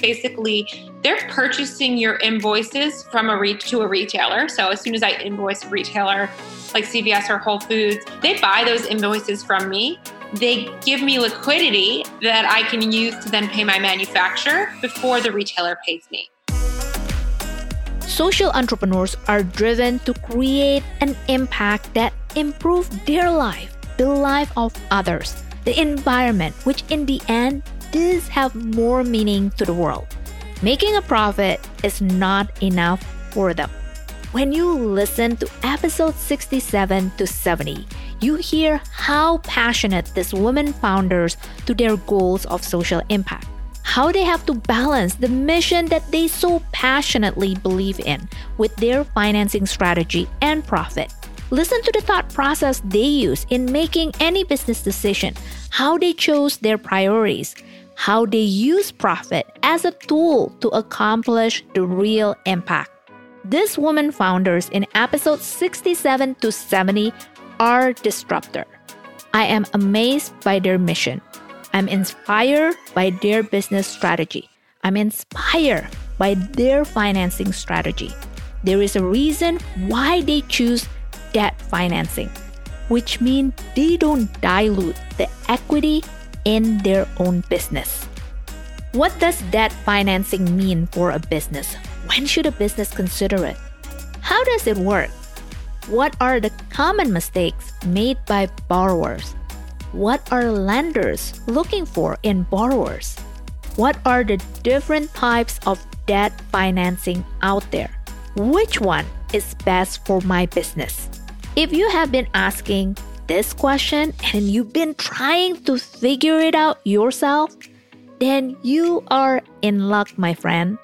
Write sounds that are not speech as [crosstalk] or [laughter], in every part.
Basically, they're purchasing your invoices from a re- to a retailer. So as soon as I invoice a retailer like CVS or Whole Foods, they buy those invoices from me. They give me liquidity that I can use to then pay my manufacturer before the retailer pays me. Social entrepreneurs are driven to create an impact that improve their life, the life of others, the environment, which in the end does have more meaning to the world. Making a profit is not enough for them. When you listen to episode 67 to 70, you hear how passionate these women founders to their goals of social impact. How they have to balance the mission that they so passionately believe in with their financing strategy and profit. Listen to the thought process they use in making any business decision, how they chose their priorities, how they use profit as a tool to accomplish the real impact. These women founders in episode 67 to 70 are disruptor. I am amazed by their mission. I'm inspired by their business strategy. I'm inspired by their financing strategy. There is a reason why they choose debt financing, which means they don't dilute the equity in their own business. What does debt financing mean for a business? When should a business consider it? How does it work? What are the common mistakes made by borrowers? What are lenders looking for in borrowers? What are the different types of debt financing out there? Which one is best for my business? If you have been asking this question and you've been trying to figure it out yourself, then you are in luck, my friend.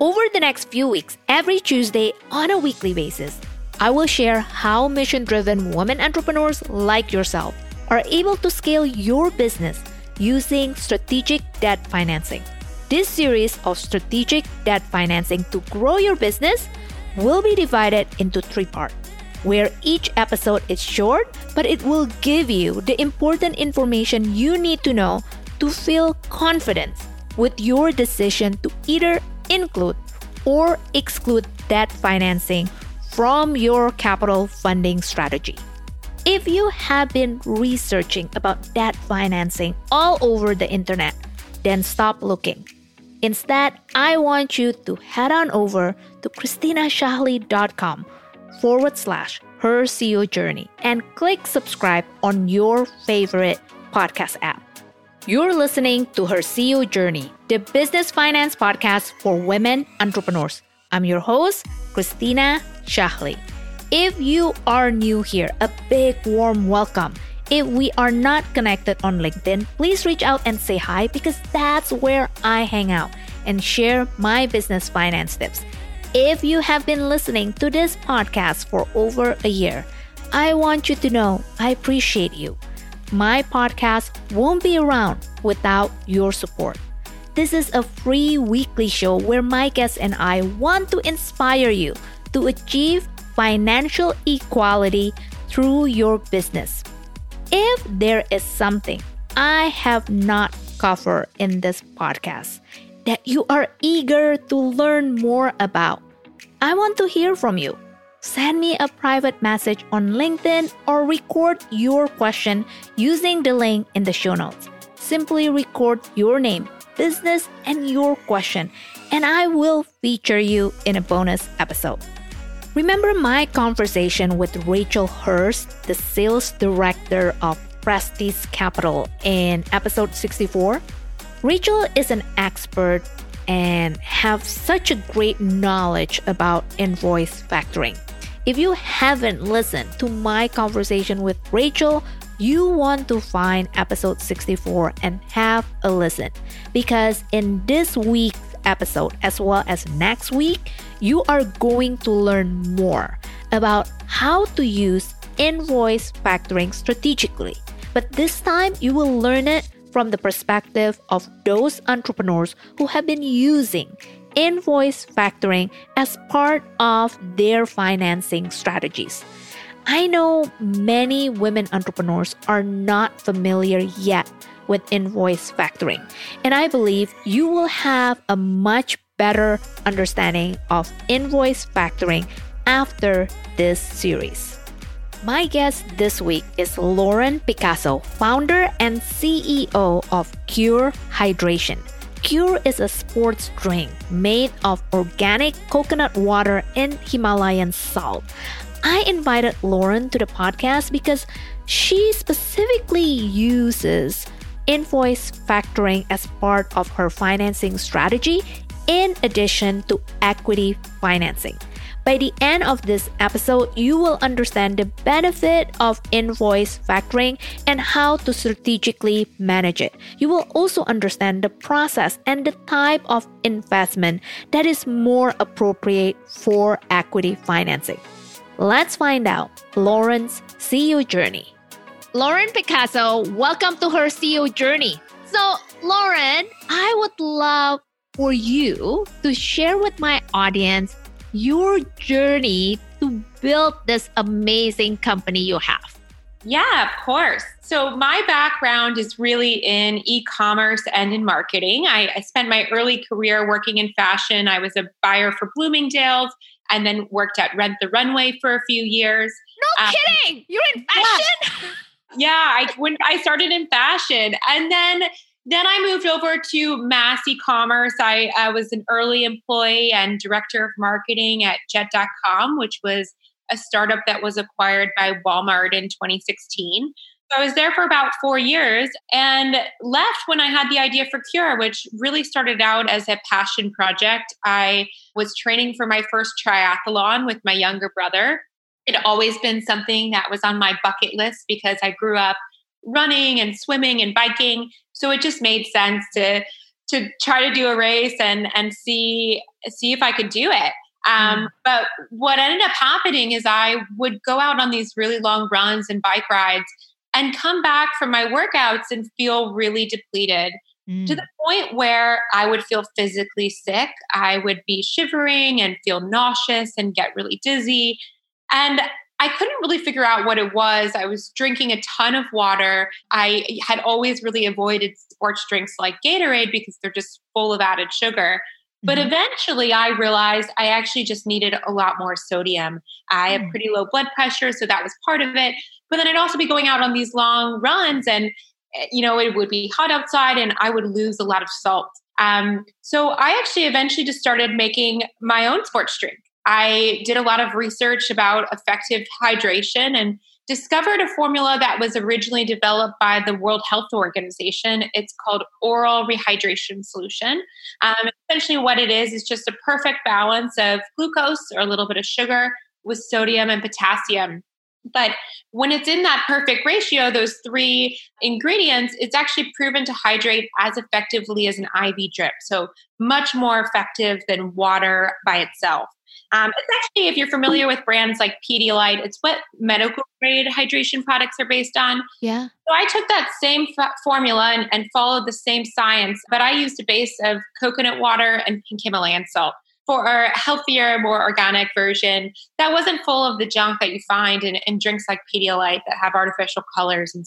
Over the next few weeks, every Tuesday on a weekly basis, I will share how mission driven women entrepreneurs like yourself are able to scale your business using strategic debt financing. This series of strategic debt financing to grow your business will be divided into three parts where each episode is short, but it will give you the important information you need to know to feel confident with your decision to either include or exclude debt financing from your capital funding strategy. If you have been researching about debt financing all over the internet, then stop looking. Instead, I want you to head on over to christinashahley.com forward slash her CEO journey and click subscribe on your favorite podcast app. You're listening to Her CEO Journey, the business finance podcast for women entrepreneurs. I'm your host, Christina Shahley. If you are new here, a big warm welcome. If we are not connected on LinkedIn, please reach out and say hi because that's where I hang out and share my business finance tips. If you have been listening to this podcast for over a year, I want you to know I appreciate you. My podcast won't be around without your support. This is a free weekly show where my guests and I want to inspire you to achieve financial equality through your business. If there is something I have not covered in this podcast, that you are eager to learn more about. I want to hear from you. Send me a private message on LinkedIn or record your question using the link in the show notes. Simply record your name, business, and your question, and I will feature you in a bonus episode. Remember my conversation with Rachel Hurst, the sales director of Prestige Capital, in episode 64? Rachel is an expert and have such a great knowledge about invoice factoring. If you haven't listened to my conversation with Rachel, you want to find episode 64 and have a listen because in this week's episode, as well as next week, you are going to learn more about how to use invoice factoring strategically. But this time, you will learn it from the perspective of those entrepreneurs who have been using invoice factoring as part of their financing strategies. I know many women entrepreneurs are not familiar yet with invoice factoring. And I believe you will have a much better understanding of invoice factoring after this series. My guest this week is Lauren Picasso, founder and CEO of Cure Hydration. Cure is a sports drink made of organic coconut water and Himalayan salt. I invited Lauren to the podcast because she specifically uses invoice factoring as part of her financing strategy in addition to equity financing. By the end of this episode, you will understand the benefit of invoice factoring and how to strategically manage it. You will also understand the process and the type of investment that is more appropriate for equity financing. Let's find out Lauren's CEO journey. Lauren Picasso, welcome to her CEO journey. So, Lauren, I would love for you to share with my audience your journey to build this amazing company you have. Yeah, of course. So, my background is really in e commerce and in marketing. I, I, spent my early career working in fashion. I was a buyer for Bloomingdale's and then worked at Rent the Runway for a few years. No um, kidding. You're in fashion? Yeah, yeah I, when I started in fashion. And then then I moved over to mass e-commerce. I, I was an early employee and director of marketing at Jet.com, which was a startup that was acquired by Walmart in 2016. So I was there for about four years and left when I had the idea for Cure, which really started out as a passion project. I was training for my first triathlon with my younger brother. It always been something that was on my bucket list because I grew up running and swimming and biking. So it just made sense to to try to do a race and and see see if I could do it. Um, mm. But what ended up happening is I would go out on these really long runs and bike rides and come back from my workouts and feel really depleted mm. to the point where I would feel physically sick. I would be shivering and feel nauseous and get really dizzy. And I couldn't really figure out what it was. I was drinking a ton of water. I had always really avoided sports drinks like Gatorade because they're just full of added sugar. But mm-hmm. eventually I realized I actually just needed a lot more sodium. I have mm. pretty low blood pressure, so that was part of it. But then I'd also be going out on these long runs and eh, you know, it would be hot outside and I would lose a lot of salt. Um, so I actually eventually just started making my own sports drink. I did a lot of research about effective hydration and discovered a formula that was originally developed by the World Health Organization. It's called Oral Rehydration Solution. Um, essentially, what it is is just a perfect balance of glucose or a little bit of sugar with sodium and potassium. But when it's in that perfect ratio, those three ingredients, it's actually proven to hydrate as effectively as an IV drip. So much more effective than water by itself. Um, it's actually, if you're familiar with brands like Pedialyte, it's what medical grade hydration products are based on. Yeah. So I took that same f- formula and, and, followed the same science, but I used a base of coconut water and pink Himalayan salt for a healthier, more organic version that wasn't full of the junk that you find in, in drinks like Pedialyte that have artificial colors and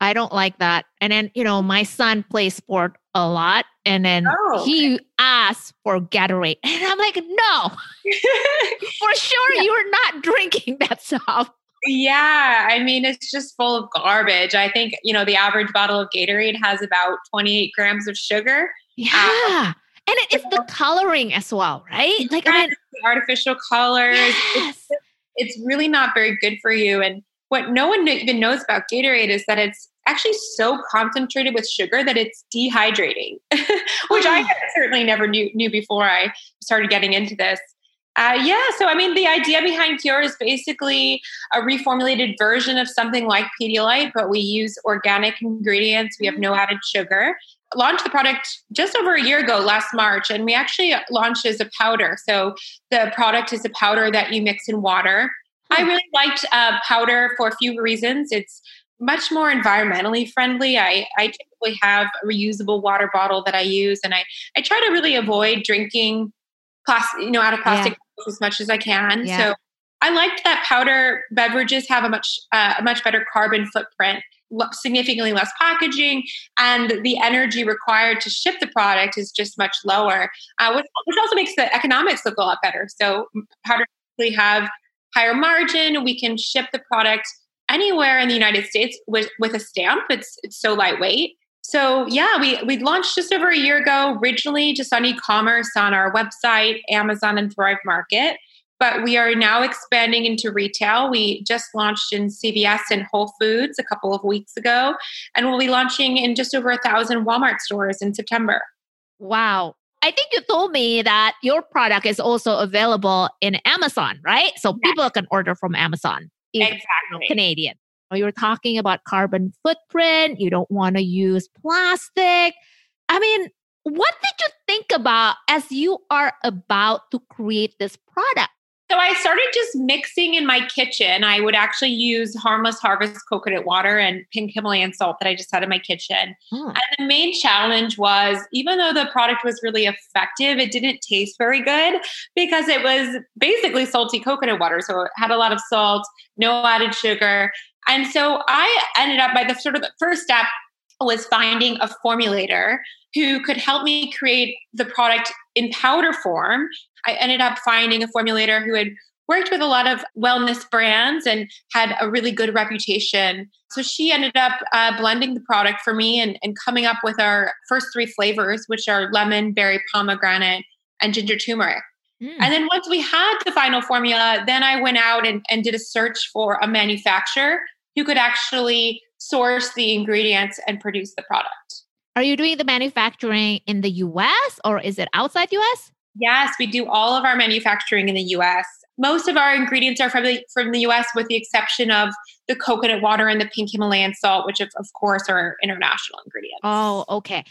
I don't like that. And then, you know, my son plays sport a lot and then oh, he okay. asks for Gatorade. [laughs] And I'm like, no, [laughs] for sure yeah. you're not drinking that stuff. Yeah, I mean, it's just full of garbage. I think, you know, the average bottle of Gatorade has about 28 grams of sugar. Yeah. Um, and it is the coloring as well, right? Like, I mean, artificial colors. Yes. It's, it's really not very good for you. And what no one even knows about Gatorade is that it's actually so concentrated with sugar that it's dehydrating, [laughs] which I certainly never knew, knew before I started getting into this. Uh, yeah, so I mean, the idea behind Cure is basically a reformulated version of something like Pedialyte, but we use organic ingredients. We have no added sugar. Launched the product just over a year ago, last March, and we actually launched as a powder. So the product is a powder that you mix in water. I really liked uh, powder for a few reasons. It's much more environmentally friendly. I, I typically have a reusable water bottle that I use, and I, I try to really avoid drinking plastic, you know, out of plastic yeah. as much as I can. Yeah. So I liked that powder beverages have a much uh, a much better carbon footprint. significantly less packaging, and the energy required to ship the product is just much lower, uh, which, which, also makes the economics look a lot better. So powder have higher margin. We can ship the product anywhere in the United States with, with a stamp. It's it's so lightweight. So yeah, we we launched just over a year ago, originally just on e-commerce on our website, Amazon and Thrive Market. But we are now expanding into retail. We just launched in CVS and Whole Foods a couple of weeks ago, and we'll be launching in just over a thousand Walmart stores in September. Wow. I think you told me that your product is also available in Amazon, right? So yes. people can order from Amazon. Exactly. Canadian. You're talking about carbon footprint. You don't want to use plastic. I mean, what did you think about as you are about to create this product? So I started just mixing in my kitchen. I would actually use Harmless Harvest coconut water and pink Himalayan salt that I just had in my kitchen. Hmm. And the main challenge was even though the product was really effective, it didn't taste very good because it was basically salty coconut water. So it had a lot of salt, no added sugar. And so I ended up by the sort of the first step was finding a formulator who could help me create the product in powder form. I ended up finding a formulator who had worked with a lot of wellness brands and had a really good reputation. So she ended up uh, blending the product for me and, and coming up with our first three flavors, which are lemon, berry, pomegranate, and ginger turmeric. Mm. And then once we had the final formula, then I went out and, and did a search for a manufacturer who could actually source the ingredients and produce the product. Are you doing the manufacturing in the US or is it outside US? Yes, we do all of our manufacturing in the US. Most of our ingredients are from the from the US with the exception of the coconut water and the pink Himalayan salt, which of, of course are international ingredients. Oh, okay.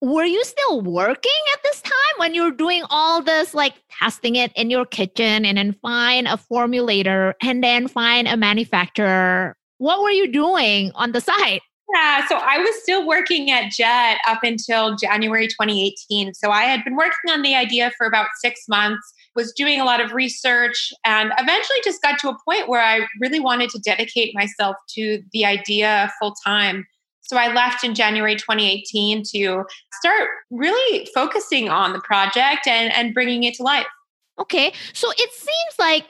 Were you still working at this time when you're doing all this, like testing it in your kitchen and then find a formulator and then find a manufacturer what were you doing on the [laughs] side? Yeah, so I was still working at Jet up until January 2018. So I had been working on the idea for about six months, was doing a lot of research, and eventually just got to a point where I really wanted to dedicate myself to the idea full time. So I left in January 2018 to start really focusing on the project and, and bringing it to life. Okay, so it seems like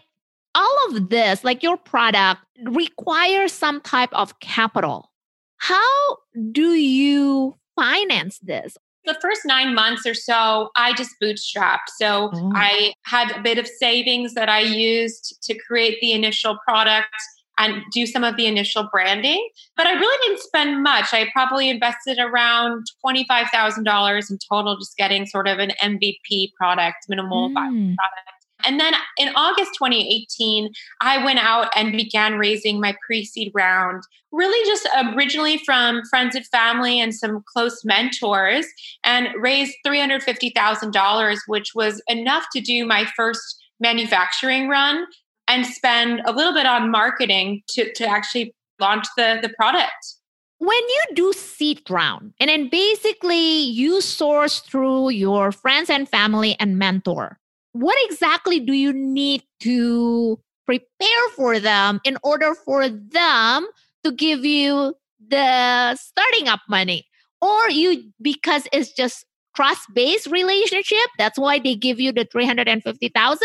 all of this, like your product, requires some type of capital. How do you finance this? The first nine months or so, I just bootstrapped. So oh. I had a bit of savings that I used to create the initial product and do some of the initial branding. But I really didn't spend much. I probably invested around $25,000 in total, just getting sort of an MVP product, minimal mm. product. And then in August 2018, I went out and began raising my pre seed round, really just originally from friends and family and some close mentors, and raised $350,000, which was enough to do my first manufacturing run and spend a little bit on marketing to, to actually launch the, the product. When you do seed round, and then basically you source through your friends and family and mentor, what exactly do you need to prepare for them in order for them to give you the starting up money? Or you because it's just trust based relationship that's why they give you the 350000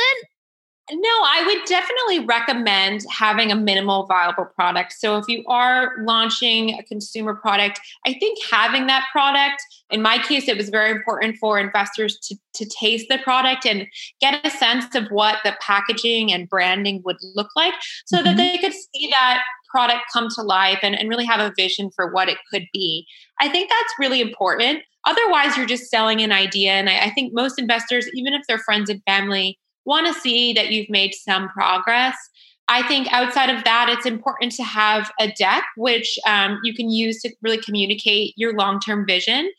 no, I would definitely recommend having a minimal viable product. So if you are launching a consumer product, I think having that product, in my case, it was very important for investors to, to taste the product and get a sense of what the packaging and branding would look like so mm-hmm. that they could see that product come to life and, and really have a vision for what it could be. I think that's really important. Otherwise, you're just selling an idea. And I, I think most investors, even if they're friends and family, want to see that you've made some progress. I think outside of that, it's important to have a deck which um, you can use to really communicate your long term vision.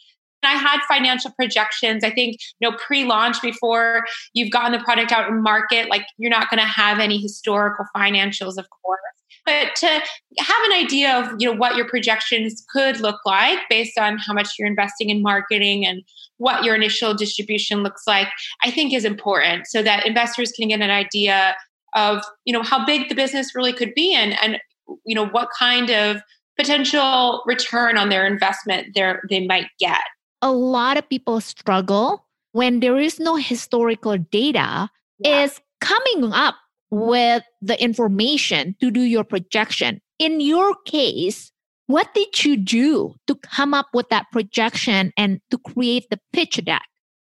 I had financial projections. I think, you know, pre-launch before you've gotten the product out in market, like you're not going to have any historical financials, of course. But to have an idea of, you know, what your projections could look like based on how much you're investing in marketing and what your initial distribution looks like, I think is important so that investors can get an idea of, you know, how big the business really could be and and you know what kind of potential return on their investment there they might get. A lot of people struggle when there is no historical data yeah. is coming up with the information to do your projection. In your case, what did you do to come up with that projection and to create the pitch deck?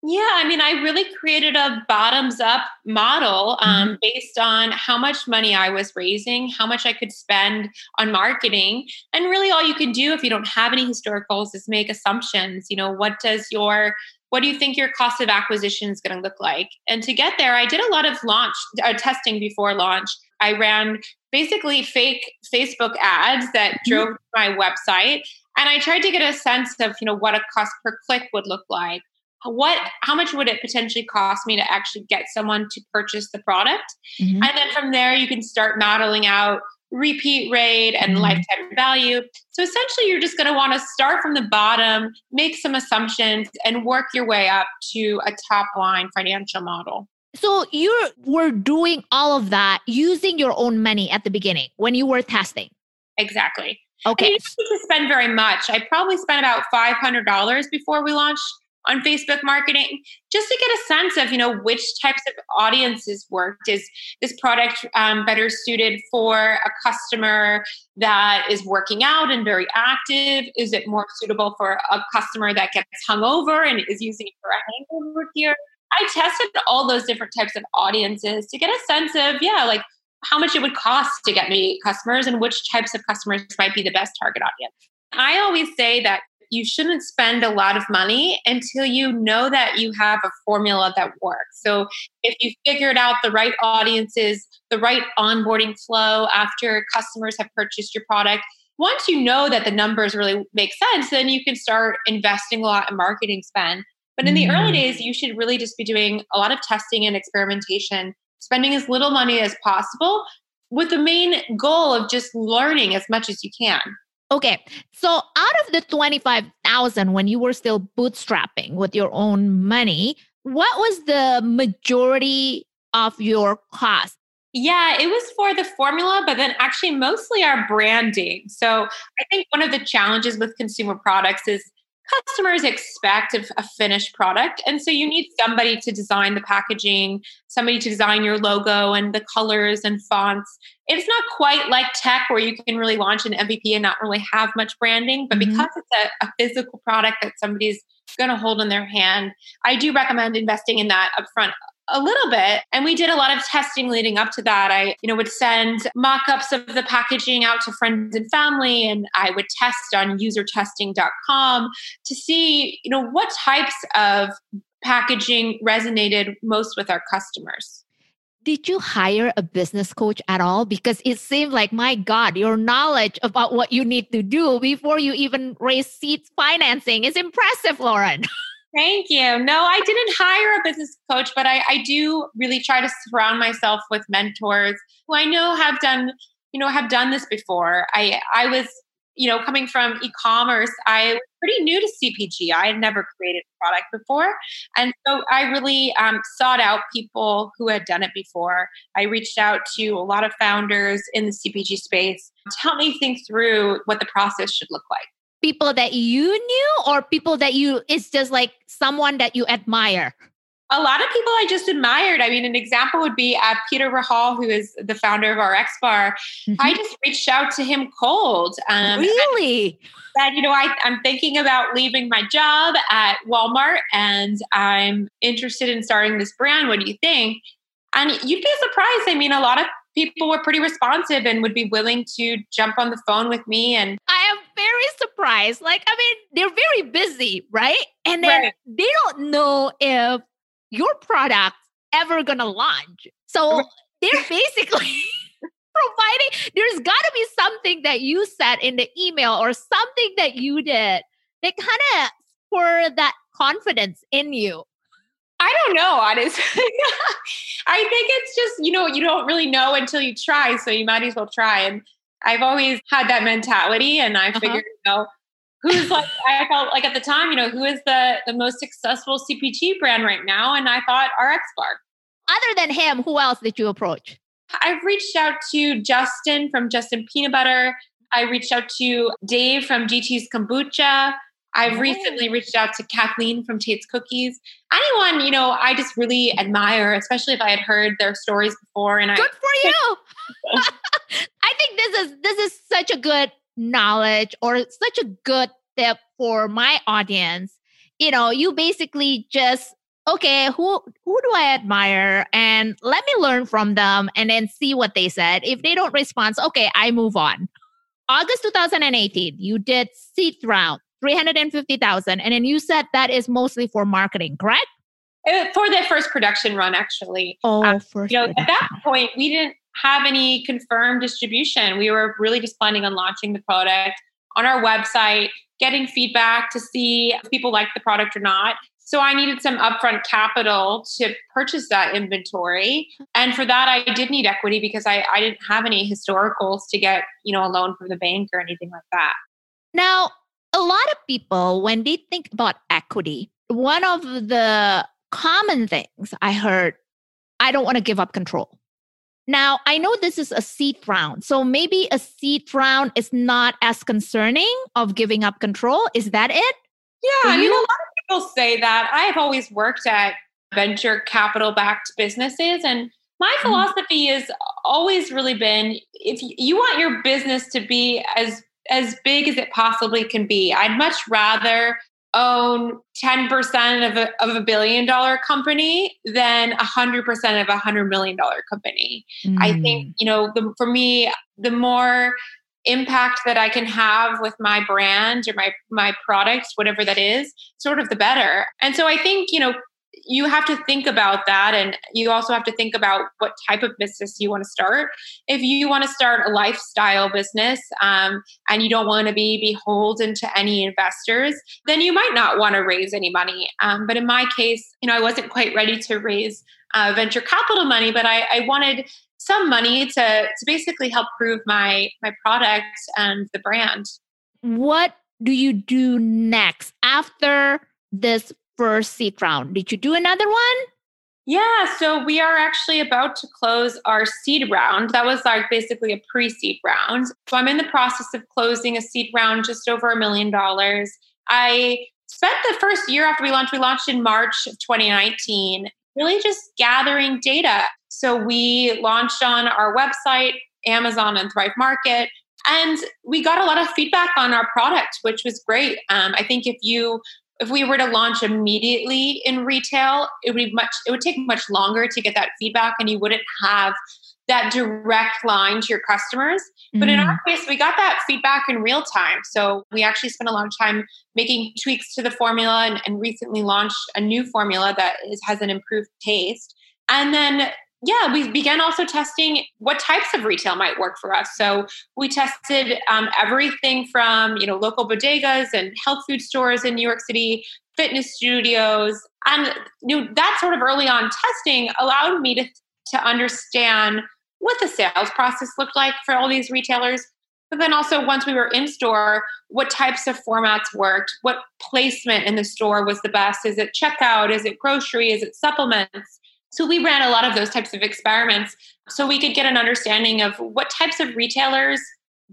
Yeah, I mean, I really created a bottoms up model um, mm-hmm. based on how much money I was raising, how much I could spend on marketing. And really, all you can do if you don't have any historicals is make assumptions. You know, what does your what do you think your cost of acquisition is going to look like? And to get there, I did a lot of launch uh, testing before launch. I ran basically fake Facebook ads that mm-hmm. drove my website, and I tried to get a sense of you know what a cost per click would look like. What, how much would it potentially cost me to actually get someone to purchase the product? Mm-hmm. And then from there, you can start modeling out repeat rate and mm-hmm. lifetime value. So essentially, you're just going to want to start from the bottom, make some assumptions, and work your way up to a top line financial model. So you were doing all of that using your own money at the beginning when you were testing. Exactly. Okay. you didn't to spend very much. I probably spent about five hundred dollars before we launched on Facebook marketing just to get a sense of, you know, which types of audiences worked. Is this product um, better suited for a customer that is working out and very active? Is it more suitable for a customer that gets hungover and is using it for a hangover gear? I tested all those different types of audiences to get a sense of, yeah, like how much it would cost to get me customers and which types of customers might be the best target audience. I always say that you shouldn't spend a lot of money until you know that you have a formula that works. So if you figured out the right audiences, the right onboarding flow after customers have purchased your product, once you know that the numbers really make sense, then you can start investing a lot in marketing spend. But in the early mm. days, you should really just be doing a lot of testing and experimentation, spending as little money as possible with the main goal of just learning as much as you can. Okay. So out of the 25,000 when you were still bootstrapping with your own money, what was the majority of your cost? Yeah, it was for the formula, but then actually mostly our branding. So I think one of the challenges with consumer products is customers expect a, a, finished product. And so you need somebody to design the packaging, somebody to design your logo and the colors and fonts. It's not quite like tech where you can really launch an MVP and not really have much branding, but mm-hmm. because it's a, a physical product that somebody's going to hold in their hand, I do recommend investing in that upfront a little bit and we did a lot of testing leading up to that i you know would send mock-ups of the packaging out to friends and family and i would test on usertesting.com to see you know what types of packaging resonated most with our customers did you hire a business coach at all? Because it seemed like, my God, your knowledge about what you need to do before you even raise seeds financing is impressive, Lauren. [laughs] Thank you. No, I didn't hire a business coach, but I, I do really try to surround myself with mentors who I know have done, you know, have done this before. I I was, you know, coming from e-commerce, I was pretty new to CPG. I had never created a product before, and so I really um, sought out people who had done it before. I reached out to a lot of founders in the CPG space to help me think through what the process should look like people that you knew or people that you it's just like someone that you admire a lot of people I just admired. I mean, an example would be uh, Peter Rahal, who is the founder of RX Bar. Mm-hmm. I just reached out to him cold. Um, really? That you know, I, I'm thinking about leaving my job at Walmart and I'm interested in starting this brand. What do you think? And you'd be surprised. I mean, a lot of people were pretty responsive and would be willing to jump on the phone with me and I am very surprised. Like, I mean, they're very busy, right? And then right. they don't know if your product ever gonna launch. So they're basically [laughs] providing there's gotta be something that you said in the email or something that you did that kind of for that confidence in you I don't know, honestly. [laughs] I think it's just, you know, you don't really know until you try. So you might as well try. And I've always had that mentality. And I uh-huh. figured, you know, who's like, I felt like at the time, you know, who is the, the most successful CPG brand right now? And I thought RX Bar. Other than him, who else did you approach? I've reached out to Justin from Justin Peanut Butter. I reached out to Dave from GT's Kombucha. I've recently reached out to Kathleen from Tate's Cookies. Anyone, you know, I just really admire, especially if I had heard their stories before. And I, Good for you. [laughs] I think this is this is such a good knowledge or such a good tip for my audience. You know, you basically just okay, who who do I admire and let me learn from them and then see what they said. If they don't respond, okay, I move on. August 2018, you did seed round, 350,000 and then you said that is mostly for marketing, correct? uh, for the first production run, actually. Oh, Uh, first you know, at that point, we didn't have any confirmed distribution. We were really just planning on launching the product on our website, getting feedback to see if people like the product or not. So I needed some upfront capital to purchase that inventory. And for that, I did need equity because I, I didn't have any historicals to get, you know, a loan from the bank or anything like that. Now, a lot of people, when they think about equity, one of the common things I heard, I don't want to give up control. Now, I know this is a seed round. So maybe a seed round is not as concerning of giving up control. Is that it? Yeah, I mean, a lot of people say that. I've always worked at venture capital backed businesses, and my Mhm. philosophy has always really been if you want your business to be as as big as it possibly can be, I'd much rather own 10% of a, of a billion dollar company than 100% of a 100 million dollar company. I Mm. think, you know, the, for me, the more impact that I can have with my brand or my my product, whatever that is, sort of the better. And so I think, you know, you have to think about that and you also have to think about what type of business you want to start. If you want to start a lifestyle business um, and you don't want to be beholden to any investors then you might not want to raise any money. Um, but in my case you know i wasn't quite ready to raise uh, venture capital money but I, I wanted some money to to basically help prove my my product and the brand. What do you do next after this first seed round? Did you do another one? Yeah, so we are actually about to close our seed round. That was like basically a pre seed round. So I'm in the process of closing a seed round just over a million dollars. I spent the first year after we launched, we launched in March of 2019, really just gathering data. So we launched on our website, Amazon, and Thrive Market. And we got a lot of feedback on our product, which was great. Um, I think if you if we were to launch immediately in retail, it would be much it would take much longer to get that feedback and you wouldn't have that direct line to your customers. But in Mm. our case, we got that feedback in real time. So we actually spent a lot of time making tweaks to the formula and, and recently launched a new formula that is, has an improved taste. And then yeah, we began also testing what types of retail might work for us. So we tested um, everything from you know local bodegas and health food stores in New York City, fitness studios, and you know, that sort of early on testing allowed me to to understand what the sales process looked like for all these retailers. But then also once we were in store, what types of formats worked, what placement in the store was the best. Is it checkout? Is it grocery? Is it supplements? So we ran a lot of those types of experiments so we could get an understanding of what types of retailers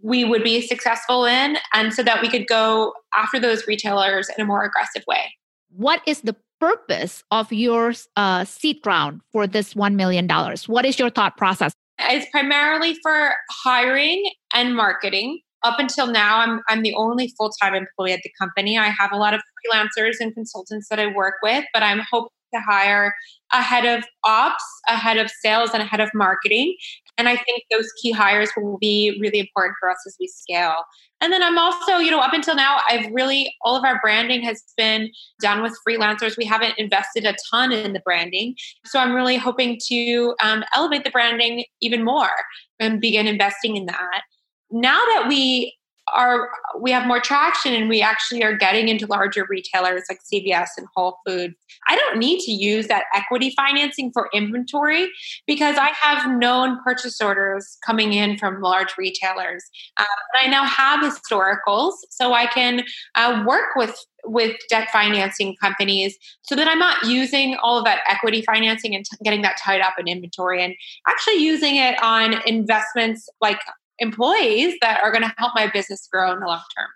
we would be successful in and so that we could go after those retailers in a more aggressive way. What is the purpose of your uh, seed round for this $1 million? What is your thought process? It's primarily for hiring and marketing. Up until now, I'm, I'm the only full time employee at the company. I have a lot of freelancers and consultants that I work with, but I'm hoping to hire a head of ops, a head of sales, and a head of marketing. And I think those key hires will be really important for us as we scale. And then I'm also, you know, up until now, I've really, all of our branding has been done with freelancers. We haven't invested a ton in the branding. So I'm really hoping to um, elevate the branding even more and begin investing in that. Now that we are we have more traction and we actually are getting into larger retailers like CVS and Whole Foods. I don't need to use that equity financing for inventory because I have known purchase orders coming in from large retailers. And I now have historicals, so I can uh, work with with debt financing companies so that I'm not using all of that equity financing and t- getting that tied up in inventory and actually using it on investments like employees that are going to help my business grow in the long term.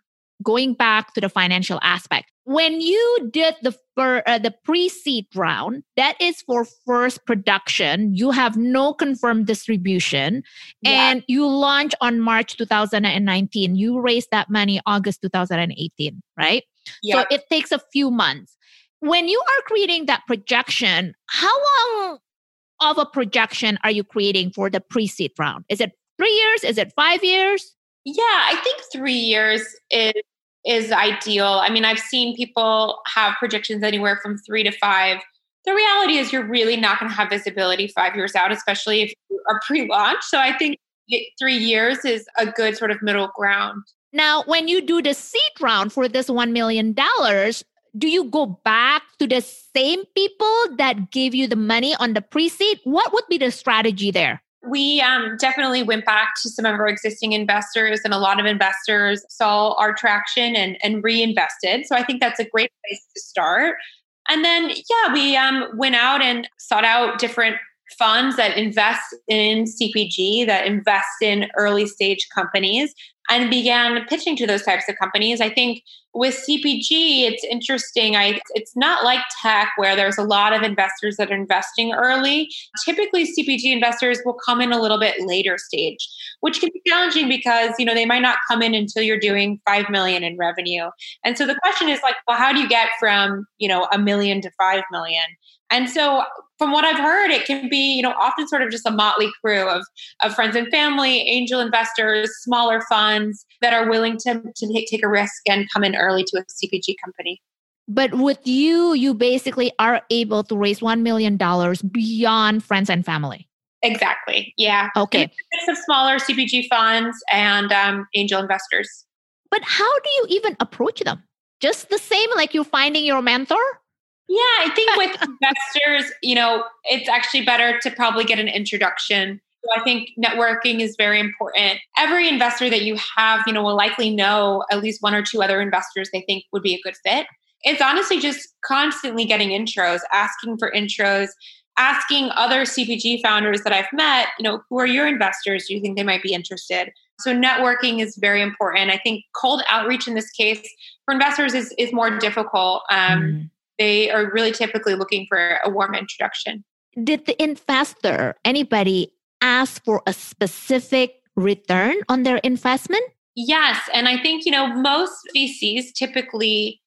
Going back to the financial aspect, when you did the for uh, the pre-seed round that is for first production you have no confirmed distribution yeah. and you launch on march 2019 you raised that money august 2018 right yeah. so it takes a few months when you are creating that projection how long of a projection are you creating for the pre-seed round is it three years is it five years yeah i think three years is is ideal. I mean, I've seen people have projections anywhere from three to five. The reality is, you're really not going to have visibility five years out, especially if you are pre launch. So I think three years is a good sort of middle ground. Now, when you do the seed round for this $1 million, do you go back to the same people that gave you the money on the pre seed? What would be the strategy there? We um, definitely went back to some of our existing investors, and a lot of investors saw our traction and, and reinvested. So I think that's a great place to start. And then, yeah, we um, went out and sought out different funds that invest in CPG, that invest in early stage companies, and began pitching to those types of companies. I think with CPG, it's interesting. I it's not like tech where there's a lot of investors that are investing early. Typically, CPG investors will come in a little bit later stage, which can be challenging because you know they might not come in until you're doing five million in revenue. And so the question is like, well, how do you get from you know a million to five million? And so from what I've heard, it can be, you know, often sort of just a motley crew of, of friends and family, angel investors, smaller funds that are willing to, to take a risk and come in early to a CPG company. But with you, you basically are able to raise $1 million beyond friends and family. Exactly. Yeah. Okay. It's of smaller CPG funds and um, angel investors. But how do you even approach them? Just the same like you're finding your mentor? Yeah, I think [laughs] with investors, you know, it's actually better to probably get an introduction. So I think networking is very important. Every investor that you have, you know, will likely know at least one or two other investors they think would be a good fit. It's honestly just constantly getting intros, asking for intros, asking other CPG founders that I've met, you know, who are your investors? Do you think they might be interested? So networking is very important. I think cold outreach in this case for investors is, is more difficult. Um, mm they are really typically looking for a warm introduction. Did the investor, anybody, ask for a specific return on their investment? Yes. And I think, you know, most VCs typically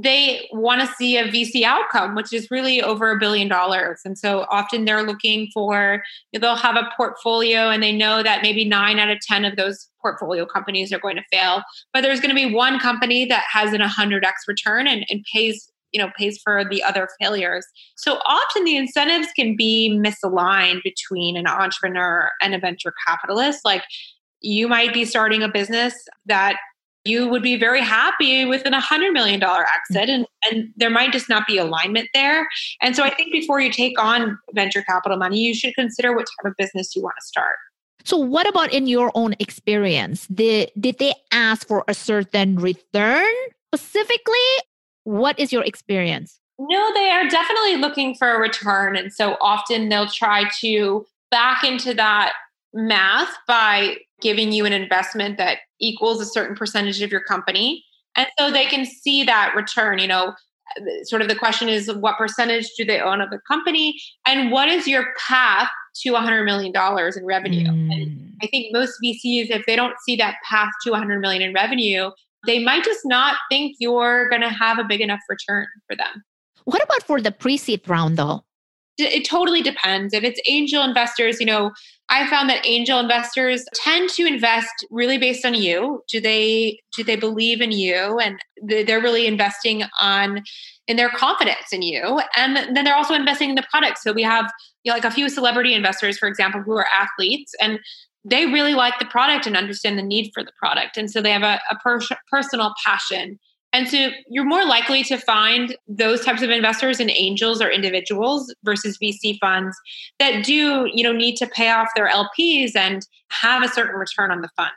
they want to see a VC outcome, which is really over a billion dollars. And so often they're looking for, they'll have a portfolio and they know that maybe nine out of 10 of those portfolio companies are going to fail. But there's going to be one company that has an 100x return and, and pays you know pays for the other failures. So often the incentives can be misaligned between an entrepreneur and a venture capitalist. Like you might be starting a business that you would be very happy with an $100 million exit and, and there might just not be alignment there. And so i think before you take on venture capital money you should consider what type of business you want to start. So what about in your own experience? Did, did they ask for a certain return specifically what is your experience? No, they are definitely looking for a return. And so often they'll try to back into that math by giving you an investment that equals a certain percentage of your company. And so they can see that return. You know, sort of the question is what percentage do they own of the company? And what is your path to $100 million in revenue? Mm. I think most VCs, if they don't see that path to 100 million in revenue, they might just not think you're going to have a big enough return for them. What about for the pre seed round though? It totally depends. If it's angel investors, you know, I found that angel investors tend to invest really based on you. Do they do they believe in you and they're really investing on in their confidence in you and then they're also investing in the product. So we have you know, like a few celebrity investors for example who are athletes and they really like the product and understand the need for the product. And so they have a, a per- personal passion. And so you're more likely to find those types of investors in angels or individuals versus VC funds that do, you know, need to pay off their LPs and have a certain return on the fund.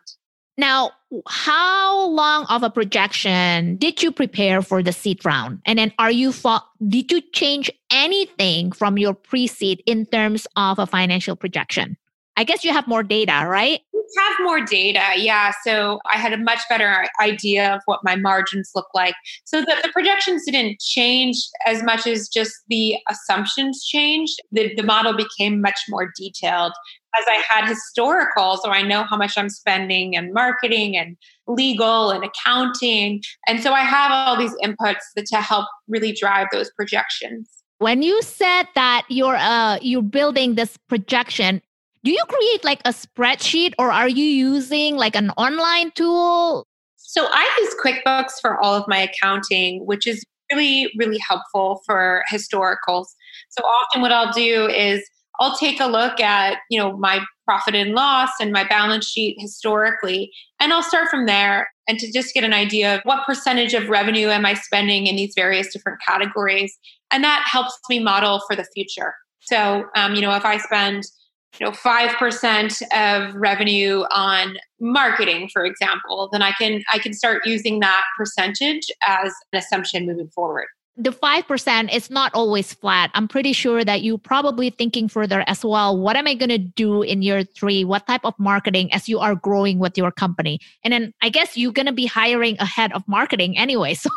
Now, how long of a projection did you prepare for the seed round? And then are you fo- did you change anything from your pre-seed in terms of a financial projection? I guess you have more data, right? We have more data. Yeah. So I had a much better idea of what my margins look like. So the, the projections didn't change as much as just the assumptions changed. The, the model became much more detailed as I had historical. So I know how much I'm spending and marketing and legal and accounting. And so I have all these inputs to help really drive those projections. When you said that you're uh you're building this projection, do you create like a spreadsheet or are you using like an online tool? So I use QuickBooks for all of my accounting, which is really, really helpful for historicals. So often what I'll do is I'll take a look at, you know, my profit and loss and my balance sheet historically, and I'll start from there and to just get an idea of what percentage of revenue am I spending in these various different categories. And that helps me model for the future. So, um, you know, if I spend you know 5% of revenue on marketing for example then i can i can start using that percentage as an assumption moving forward the 5% is not always flat. I'm pretty sure that you probably thinking further as well. What am I going to do in year three? What type of marketing as you are growing with your company? And then I guess you're going to be hiring a head of marketing anyway. [laughs] So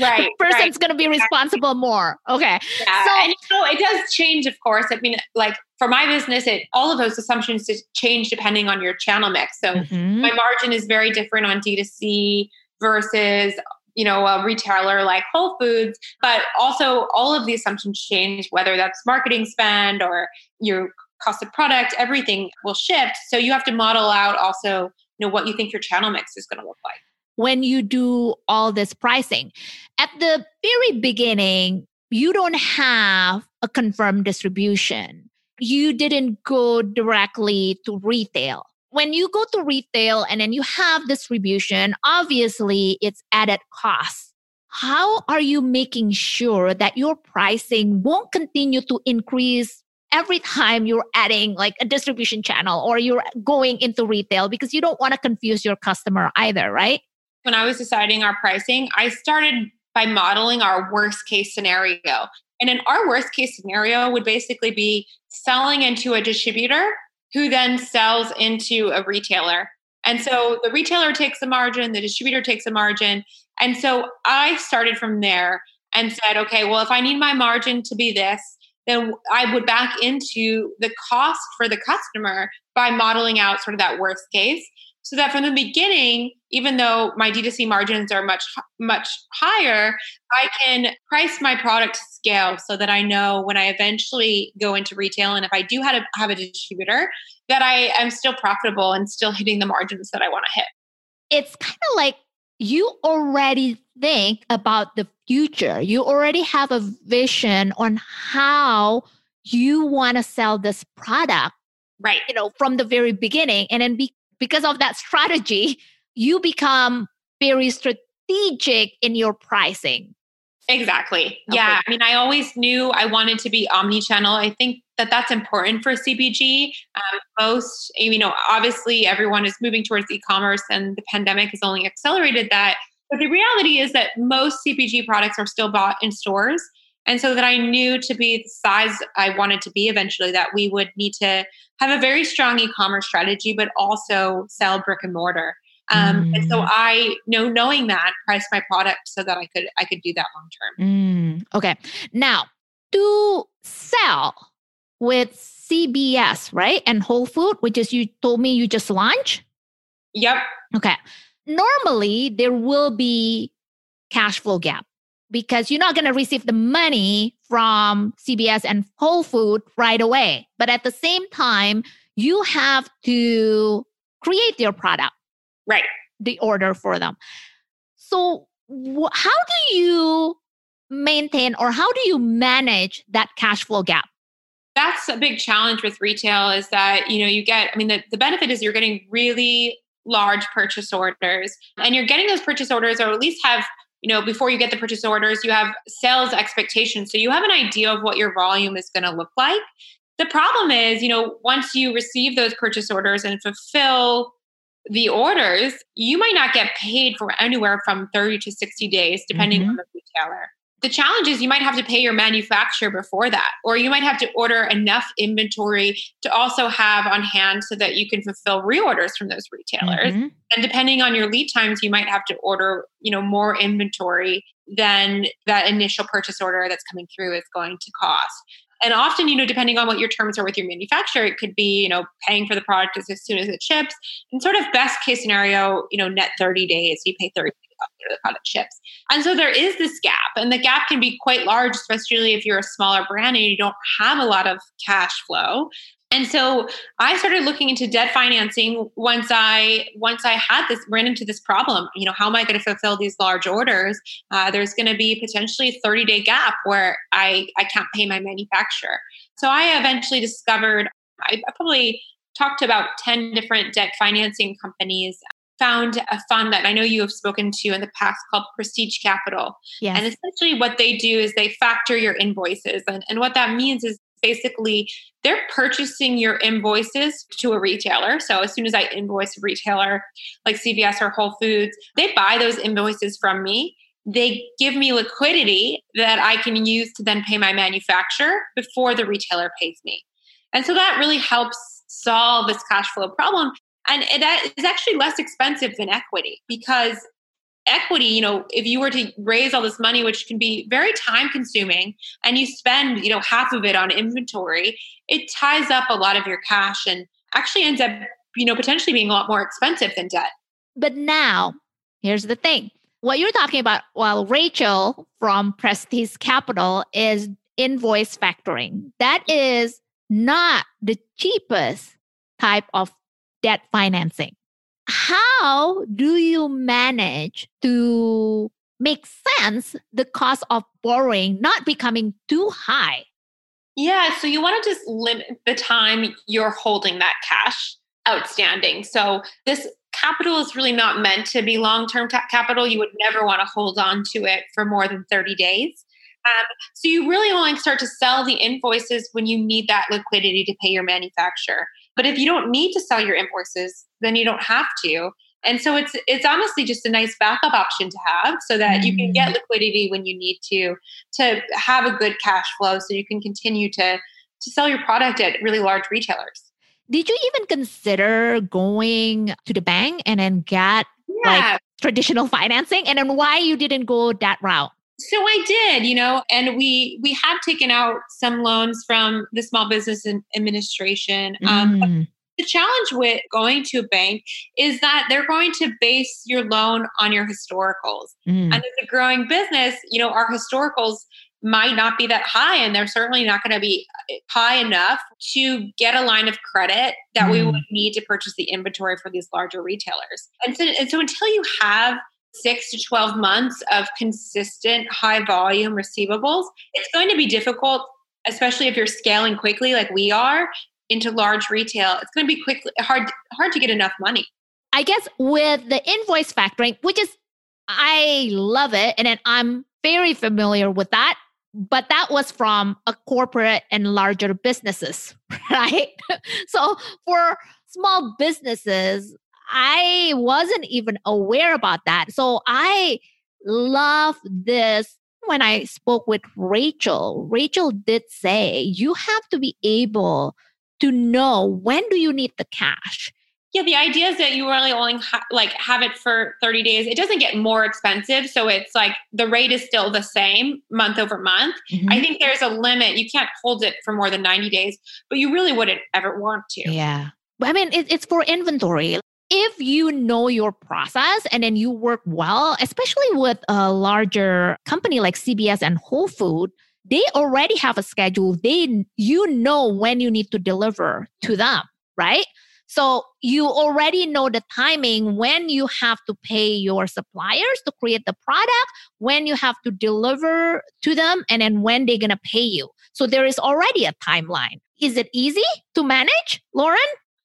right [laughs] the person's right. going to be responsible more okay yeah. so and, you know, it does change of course i mean like for my business it all of those assumptions change depending on your channel mix so mm-hmm. my margin is very different on d2c versus you know a retailer like whole foods but also all of the assumptions change whether that's marketing spend or your cost of product everything will shift so you have to model out also you know what you think your channel mix is going to look like when you do all this pricing. At the very beginning, you don't have a confirmed distribution. You didn't go directly to retail. When you go to retail and then you have distribution, obviously it's added cost. How are you making sure that your pricing won't continue to increase every time you're adding like a distribution channel or you're going into retail because you don't want to confuse your customer either, right? When I was deciding our pricing, I started by modeling our worst case scenario. And in our worst case scenario would basically be selling into a distributor who then sells into a retailer. And so the retailer takes a margin, the distributor takes a margin. And so I started from there and said, okay, well, if I need my margin to be this, then I would back into the cost for the customer by modeling out sort of that worst case so that from the beginning even though my d2c margins are much much higher i can price my product to scale so that i know when i eventually go into retail and if i do have a, have a distributor that i am still profitable and still hitting the margins that i want to hit. It's kind of like you already think about the future. You already have a vision on how you want to sell this product right. you know from the very beginning. And then be because of that strategy, you become very strategic in your pricing. Exactly. Okay. Yeah. I mean, I always knew I wanted to be omni-channel. I think that that's important for CPG. Um, most, you know, obviously everyone is moving towards e-commerce, and the pandemic has only accelerated that. But the reality is that most CPG products are still bought in stores. And so that I knew to be the size I wanted to be eventually, that we would need to have a very strong e-commerce strategy, but also sell brick and mortar. Um, mm. And so mm. I know knowing that priced my product so that I could I could do that long term. Mm. Okay, now to sell with CVS, right, and Whole Food, which is you told me you just launched. Yep. Okay. Normally there will be cash flow gap because you're not going to receive the money from CVS and Whole Food right away. But at the same time, you have to create your product. Right. The order for them. So, wh- how do you maintain or how do you manage that cash flow gap? That's a big challenge with retail is that, you know, you get, I mean, the, the benefit is you're getting really large purchase orders and you're getting those purchase orders or at least have you know before you get the purchase orders you have sales expectations. So you have an idea of what your volume is going to look like. The problem is you know once you receive those purchase orders and fulfill the orders you might not get paid for anywhere from 30 to 60 days depending mm-hmm. on the retailer The challenge is you might have to pay your manufacturer before that, or you might have to order enough inventory to also have on hand so that you can fulfill reorders from those retailers. Mm-hmm. And depending on your lead times, you might have to order, you know, more inventory than that initial purchase order that's coming through is going to cost and often you know depending on what your terms are with your manufacturer it could be you know paying for the product as, as soon as it ships and sort of best case scenario you know net 30 days you pay 30 the product ships and so there is this gap and the gap can be quite large especially if you're a smaller brand and you don't have a lot of cash flow and so I started looking into debt financing once I once I had this ran into this problem. You know, how am I going to fulfill these large orders? Uh, there's going to be potentially a 30 day gap where I I can't pay my manufacturer. So I eventually discovered I, I probably talked to about 10 different debt financing companies found a fund that I know you have spoken to in the past called Prestige Capital. Yes. And essentially, what they do is they factor your invoices. And, and what that means is basically they're purchasing your invoices to a retailer. So as soon as I invoice a retailer like CVS or Whole Foods, they buy those invoices from me. They give me liquidity that I can use to then pay my manufacturer before the retailer pays me. And so that really helps solve this cash flow problem. And that is actually less expensive than equity because equity, you know, if you were to raise all this money, which can be very time consuming, and you spend, you know, half of it on inventory, it ties up a lot of your cash and actually ends up, you know, potentially being a lot more expensive than debt. But now, here's the thing. What you're talking about, while Rachel from Prestige Capital is invoice factoring, that is not the cheapest type of debt financing how do you manage to make sense the cost of borrowing not becoming too high? Yeah, so you want to just limit the time you're holding that cash outstanding. So this capital is really not meant to be long-term ta- capital. You would never want to hold on to it for more than 30 days. Um, so you really only start to sell the invoices when you need that liquidity to pay your manufacturer. But if you don't need to sell your invoices, then you don't have to. And so it's it's honestly just a nice backup option to have so that you can get mm. liquidity when you need to to have a good cash flow so you can continue to to sell your product at really large retailers. Did you even consider going to the bank and then get yeah. like traditional [laughs] financing and then why you didn't go that route? So I did, you know, and we we have taken out some loans from the Small Business Administration. Um, mm. the challenge with going to a bank is that they're going to base your loan on your historicals. Mm. And as a growing business, you know, our historicals might not be that high and they're certainly not going to be uh, high enough to get a line of credit that mm. we would need to purchase the inventory for these larger retailers. And so, and so until you have six to 12 months of consistent high volume receivables, it's going to be difficult, especially if you're scaling quickly like we are into large retail. It's going to be quickly hard hard to get enough money. I guess with the invoice factoring, which is I love it and I'm very familiar with that, but that was from a corporate and larger businesses, [laughs] right? so for small businesses, I wasn't even aware about that. So I love this. When I spoke with Rachel, Rachel did say you have to be able to know when do you need the cash. Yeah, the idea is that you really only ha- like have it for 30 days. It doesn't get more expensive, so it's like the rate is still the same month over month. Mm-hmm. I think there's a limit. You can't hold it for more than 90 days, but you really wouldn't ever want to. Yeah. I mean, it, it's for inventory if you know your process and then you work well, especially with a larger company like CVS and Whole Food, they already have a schedule. They you know when you need to deliver to them, right? So you already know the timing when you have to pay your suppliers to create the product, when you have to deliver to them, and then when they're gonna pay you. So there is already a timeline. Is it easy to manage, Lauren?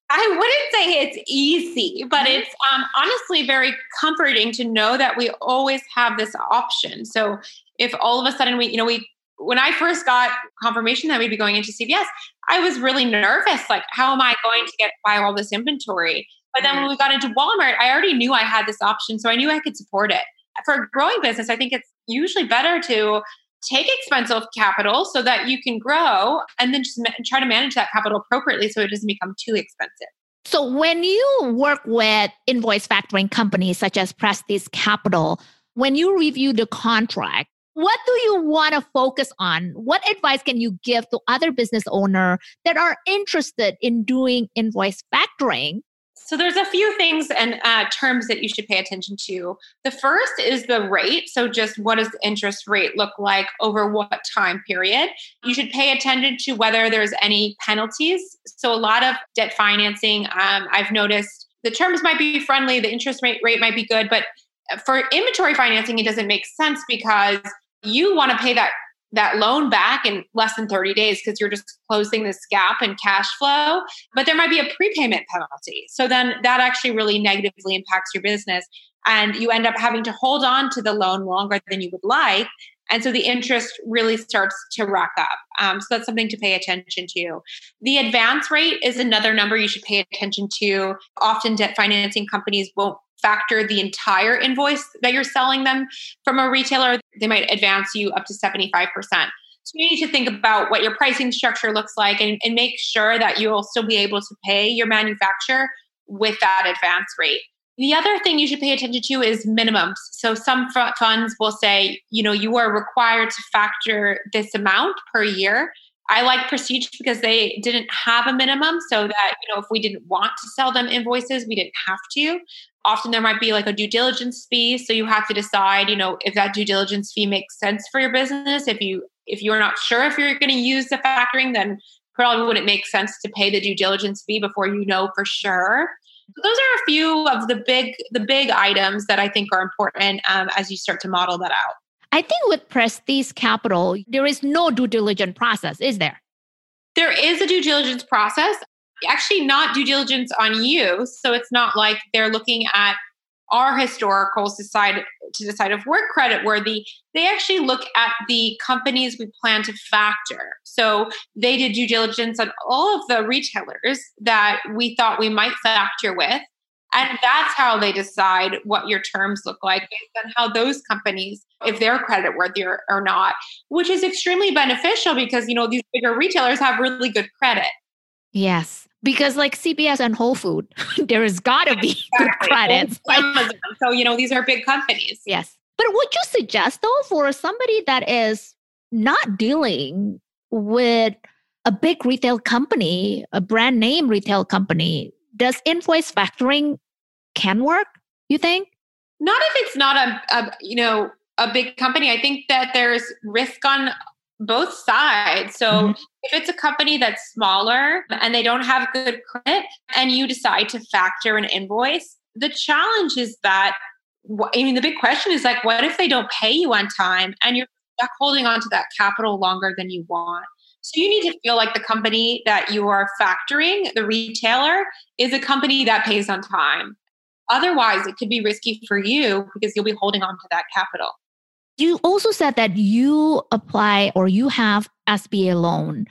I wouldn't say it's easy, but mm-hmm. it's um, honestly very comforting to know that we always have this option. So if all of a sudden we, you know, we, when I first got confirmation that we'd be going into CVS, I was really nervous. Like, how am I going to get buy all this inventory? But then when mm-hmm. we got into Walmart, I already knew I had this option, so I knew I could support it. For a growing business, I think it's usually better to take expensive capital so that you can grow and then just ma- try to manage that capital appropriately so it doesn't become too expensive. So when you work with invoice factoring companies such as Prestige Capital, when you review the contract, what do you want to focus on? What advice can you give to other business owner that are interested in doing invoice factoring? So there's a few things and uh, terms that you should pay attention to. The first is the rate. So just what does the interest rate look like over what time period? You should pay attention to whether there's any penalties. So a lot of debt financing, um, I've noticed the terms might be friendly, the interest rate rate might be good, but for inventory financing, it doesn't make sense because you want to pay that that loan back in less than 30 days because you're just closing this gap in cash flow but there might be a prepayment penalty. So then that actually really negatively impacts your business and you end up having to hold on to the loan longer than you would like and so the interest really starts to rack up. Um, so that's something to pay attention to. The advance rate is another number you should pay attention to. Often debt financing companies won't factor the entire invoice that you're selling them from a retailer, they might advance you up to 75%. So you need to think about what your pricing structure looks like and, and make sure that you'll still be able to pay your manufacturer with that advance rate. The other thing you should pay attention to is minimums. So some funds will say, you know, you are required to factor this amount per year. I like Prestige because they didn't have a minimum so that, you know, if we didn't want to sell them invoices, we didn't have to often there might be like a due diligence fee. So you have to decide you know if that due diligence fee makes sense for your business. If you if you're not sure if you're going to use the factoring then probably wouldn't make sense to pay the due diligence fee before you know for sure. Those are a few of the big the big items that i think are important um, as you start to model that out. I think with prestige capital there is no due diligence process is there? There is a due diligence process actually not due diligence on you. So it's not like they're looking at our historicals decide to decide if we're credit worthy. They actually look at the companies we plan to factor. So they did due diligence on all of the retailers that we thought we might factor with. And that's how they decide what your terms look like based on how those companies if they're credit worthy or, or not which is extremely beneficial because you know these bigger retailers have really good credit yes because like CVS and Whole Food, [laughs] there's got to be exactly. good credits. so you know these are big companies. Yes, but would you suggest though for somebody that is not dealing with a big retail company, a brand name retail company, does invoice factoring can work? You think? Not if it's not a, a you know a big company. I think that there's risk on both sides. So mm-hmm. if it's a company that's smaller and they don't have good credit and you decide to factor an invoice, the challenge is that I mean the big question is like what if they don't pay you on time and you're stuck holding on to that capital longer than you want? So you need to feel like the company that you are factoring, the retailer, is a company that pays on time. Otherwise, it could be risky for you because you'll be holding on to that capital. You also said that you apply or you have SBA loan.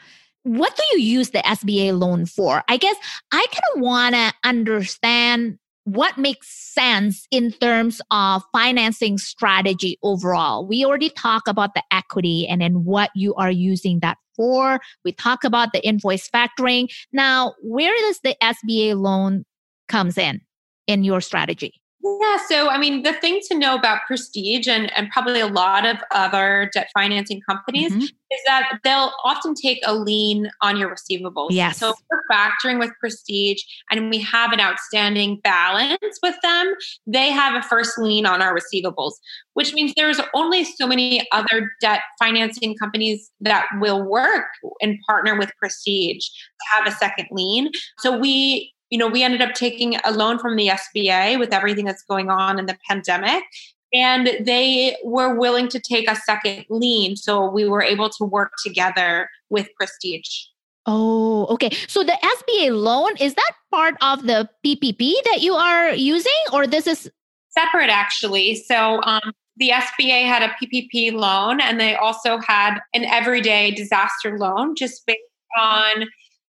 What do you use the SBA loan for? I guess I kind of want to understand what makes sense in terms of financing strategy overall. We already talked about the equity and then what you are using that for. We talk about the invoice factoring. Now, where does the SBA loan comes in in your strategy? Yeah, so I mean, the thing to know about Prestige and, and probably a lot of other debt financing companies mm-hmm. is that they'll often take a lien on your receivables. Yes. So we're factoring with Prestige and we have an outstanding balance with them, they have a first lien on our receivables, which means there's only so many other debt financing companies that will work and partner with Prestige to have a second lien. So we you know, we ended up taking a loan from the SBA with everything that's going on in the pandemic. And they were willing to take a second lien. So we were able to work together with Prestige. Oh, okay. So the SBA loan, is that part of the PPP that you are using, or this is separate actually? So um, the SBA had a PPP loan and they also had an everyday disaster loan just based on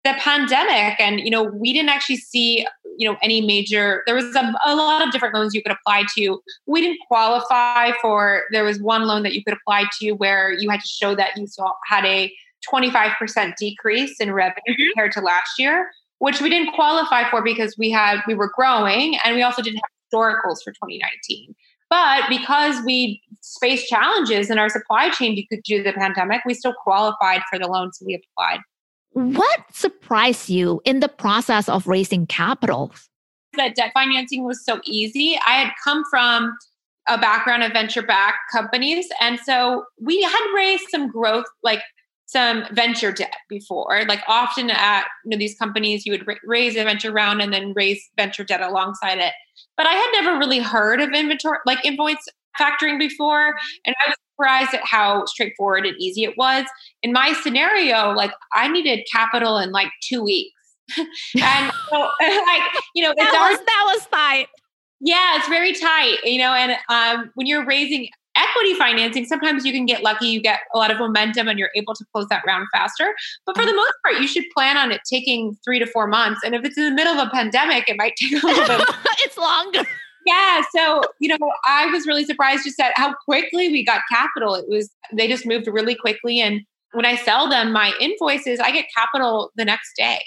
the pandemic and you know we didn't actually see you know any major there was a, a, lot of different loans you could apply to. We didn't qualify for there was one loan that you could apply to where you had to show that you saw had a 25% decrease in revenue mm-hmm. compared to last year which we didn't qualify for because we had we were growing and we also didn't have historicals for 2019 but because we faced challenges in our supply chain due to the pandemic we still qualified for the loans we applied what surprised you in the process of raising capital? That debt financing was so easy. I had come from a background of venture backed companies. And so we had raised some growth, like some venture debt before. Like often at you know, these companies, you would raise a venture round and then raise venture debt alongside it. But I had never really heard of inventory, like invoice factoring before. And I was surprised at how straightforward and easy it was. In my scenario, like I needed capital in like two weeks. [laughs] and so [laughs] like, you know, that was that was tight. Yeah, it's very tight, you know, and um, when you're raising equity financing, sometimes you can get lucky, you get a lot of momentum and you're able to close that round faster. But for the most part, you should plan on it taking three to four months. And if it's in the middle of a pandemic, it might take a little bit. [laughs] it's longer yeah so you know i was really surprised just at how quickly we got capital. It was they just moved really quickly and when i sell them my invoices i get capital the next day.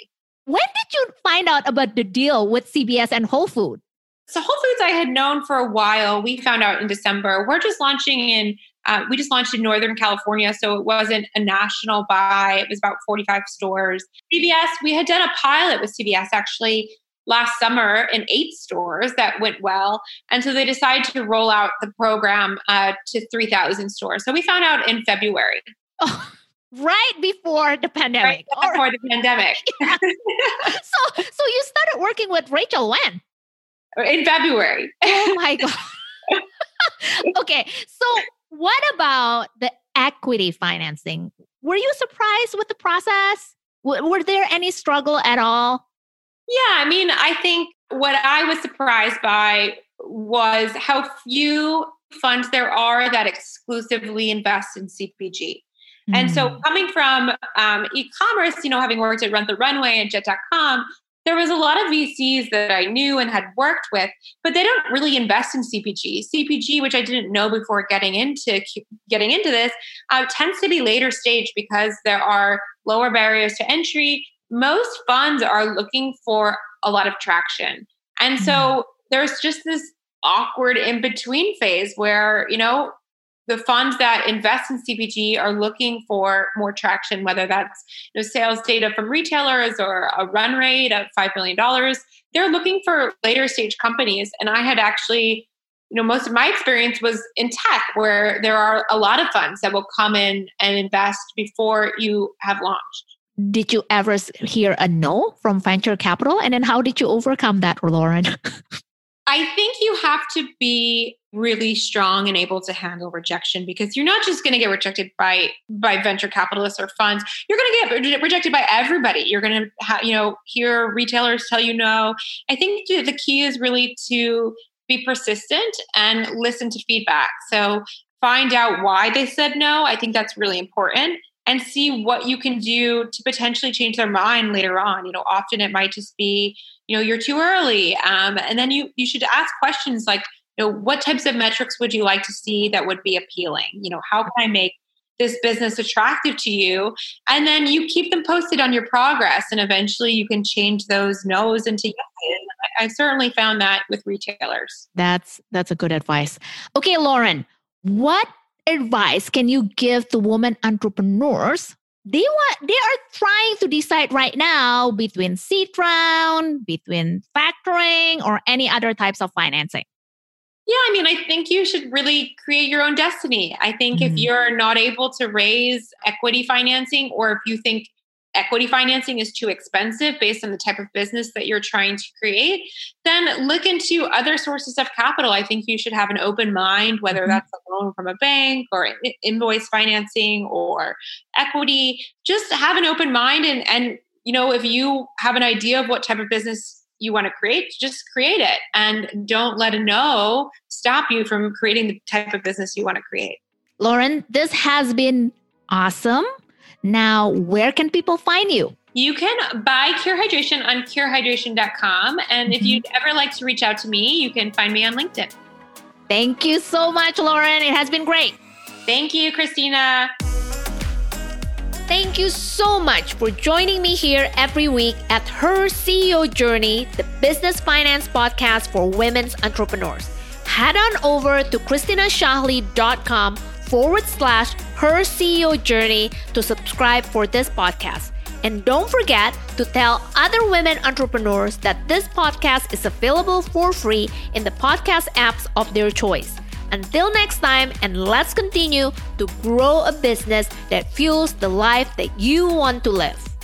When did you find out about the deal with CVS and whole Foods? so whole foods i had known for a while. We found out in december. We're just launching in uh, we just launched in northern california so it wasn't a national buy. It was about 45 stores. CVS, we had done a pilot with CVS actually last summer in eight stores that went well. And so they decided to roll out the program uh, to 3,000 stores. So we found out in February. Oh, [laughs] right before the pandemic. Right before the pandemic. [laughs] [laughs] so, so you started working with Rachel when? In February. oh my God. okay. So, what about the equity financing? Were you surprised with the process? were there any struggle at all? Yeah, I mean, I think what I was surprised by was how few funds there are that exclusively invest in CPG. Mm. And so, mm. coming from um, e commerce, you know, having worked at Rent the Runway and Jet.com, there was a lot of VCs that I knew and had worked with, but they don't really invest in CPG. CPG, which I didn't know before getting into getting into this, uh, tends to be later stage because there are lower barriers to entry most funds are looking for a lot of traction. And so mm. there's just this awkward in between phase where, you know, the funds that invest in CPG are looking for more traction, whether that's you know, sales data from retailers or a run rate of $5 million. They're looking for later stage companies. And I had actually, you know, most of my experience was in tech, where there are a lot of funds that will come in and invest before you have launched did you ever hear a no from venture capital? And then how did you overcome that, Lauren? [laughs] I think you have to be really strong and able to handle rejection because you're not just going to get rejected by by venture capitalists or funds. You're going to get rejected by everybody. You're going to ha- you know hear retailers tell you no. I think the key is really to be persistent and listen to feedback. So find out why they said no. I think that's really important and see what you can do to potentially change their mind later on. You know, often it might just be, you know, you're too early. Um, and then you you should ask questions like, you know, what types of metrics would you like to see that would be appealing? You know, how can I make this business attractive to you? And then you keep them posted on your progress, and eventually you can change those no's into yeses. I certainly found that with retailers. That's that's a good advice. Okay, Lauren, what advice can you give to women entrepreneurs? They want they are trying to decide right now between seed round, between factoring, or any other types of financing. Yeah, I mean, I think you should really create your own destiny. I think mm-hmm. if you're not able to raise equity financing, or if you think equity financing is too expensive based on the type of business that you're trying to create, then look into other sources of capital. I think you should have an open mind, whether mm-hmm. that's a loan from a bank or invoice financing or equity. Just have an open mind and and you know if you have an idea of what type of business you want to create, just create it and don't let a no stop you from creating the type of business you want to create. Lauren, this has been awesome. Now, where can people find you? You can buy Cure Hydration on curehydration.com. And if mm-hmm. you'd ever like to reach out to me, you can find me on LinkedIn. Thank you so much, Lauren. It has been great. Thank you, Christina. Thank you so much for joining me here every week at Her CEO Journey, the business finance podcast for women's entrepreneurs. Head on over to christinashahley.com forward slash her CEO journey to subscribe for this podcast. And don't forget to tell other women entrepreneurs that this podcast is available for free in the podcast apps of their choice. Until next time, and let's continue to grow a business that fuels the life that you want to live.